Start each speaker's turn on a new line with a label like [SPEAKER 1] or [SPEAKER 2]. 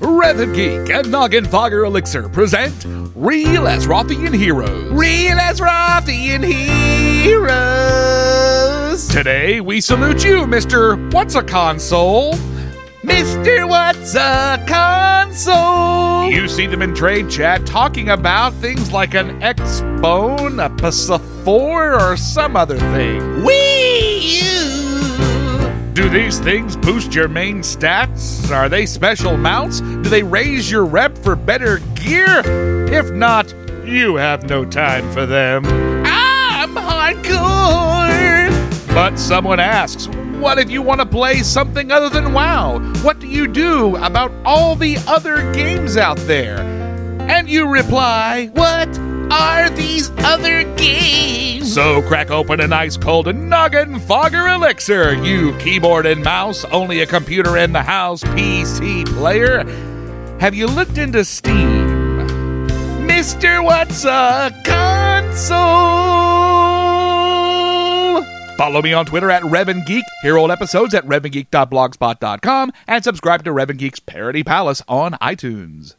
[SPEAKER 1] Revan Geek and Noggenfogger Elixir present Real Azerothian Heroes.
[SPEAKER 2] Real Azerothian Heroes.
[SPEAKER 1] Today we salute you, Mr. What's a Console?
[SPEAKER 2] Mr. What's a Console?
[SPEAKER 1] You see them in trade chat talking about things like an X-Bone, a PS4, or some other thing.
[SPEAKER 2] U.
[SPEAKER 1] Do these things boost your main stats? Are they special mounts? Do they raise your rep for better gear? If not, you have no time for them.
[SPEAKER 2] I'm hardcore.
[SPEAKER 1] But someone asks, what if you want to play something other than WoW? What do you do about all the other games out there? And you reply,
[SPEAKER 2] What are these other games?
[SPEAKER 1] So crack open an ice cold Noggenfogger elixir, you keyboard and mouse, only a computer in the house PC player. Have you looked into Steam? Mr. What's a Console? Follow me on Twitter at Revan Geek, hear old episodes at RevanGeek.blogspot.com, and subscribe to Revan Geek's Parody Palace on iTunes.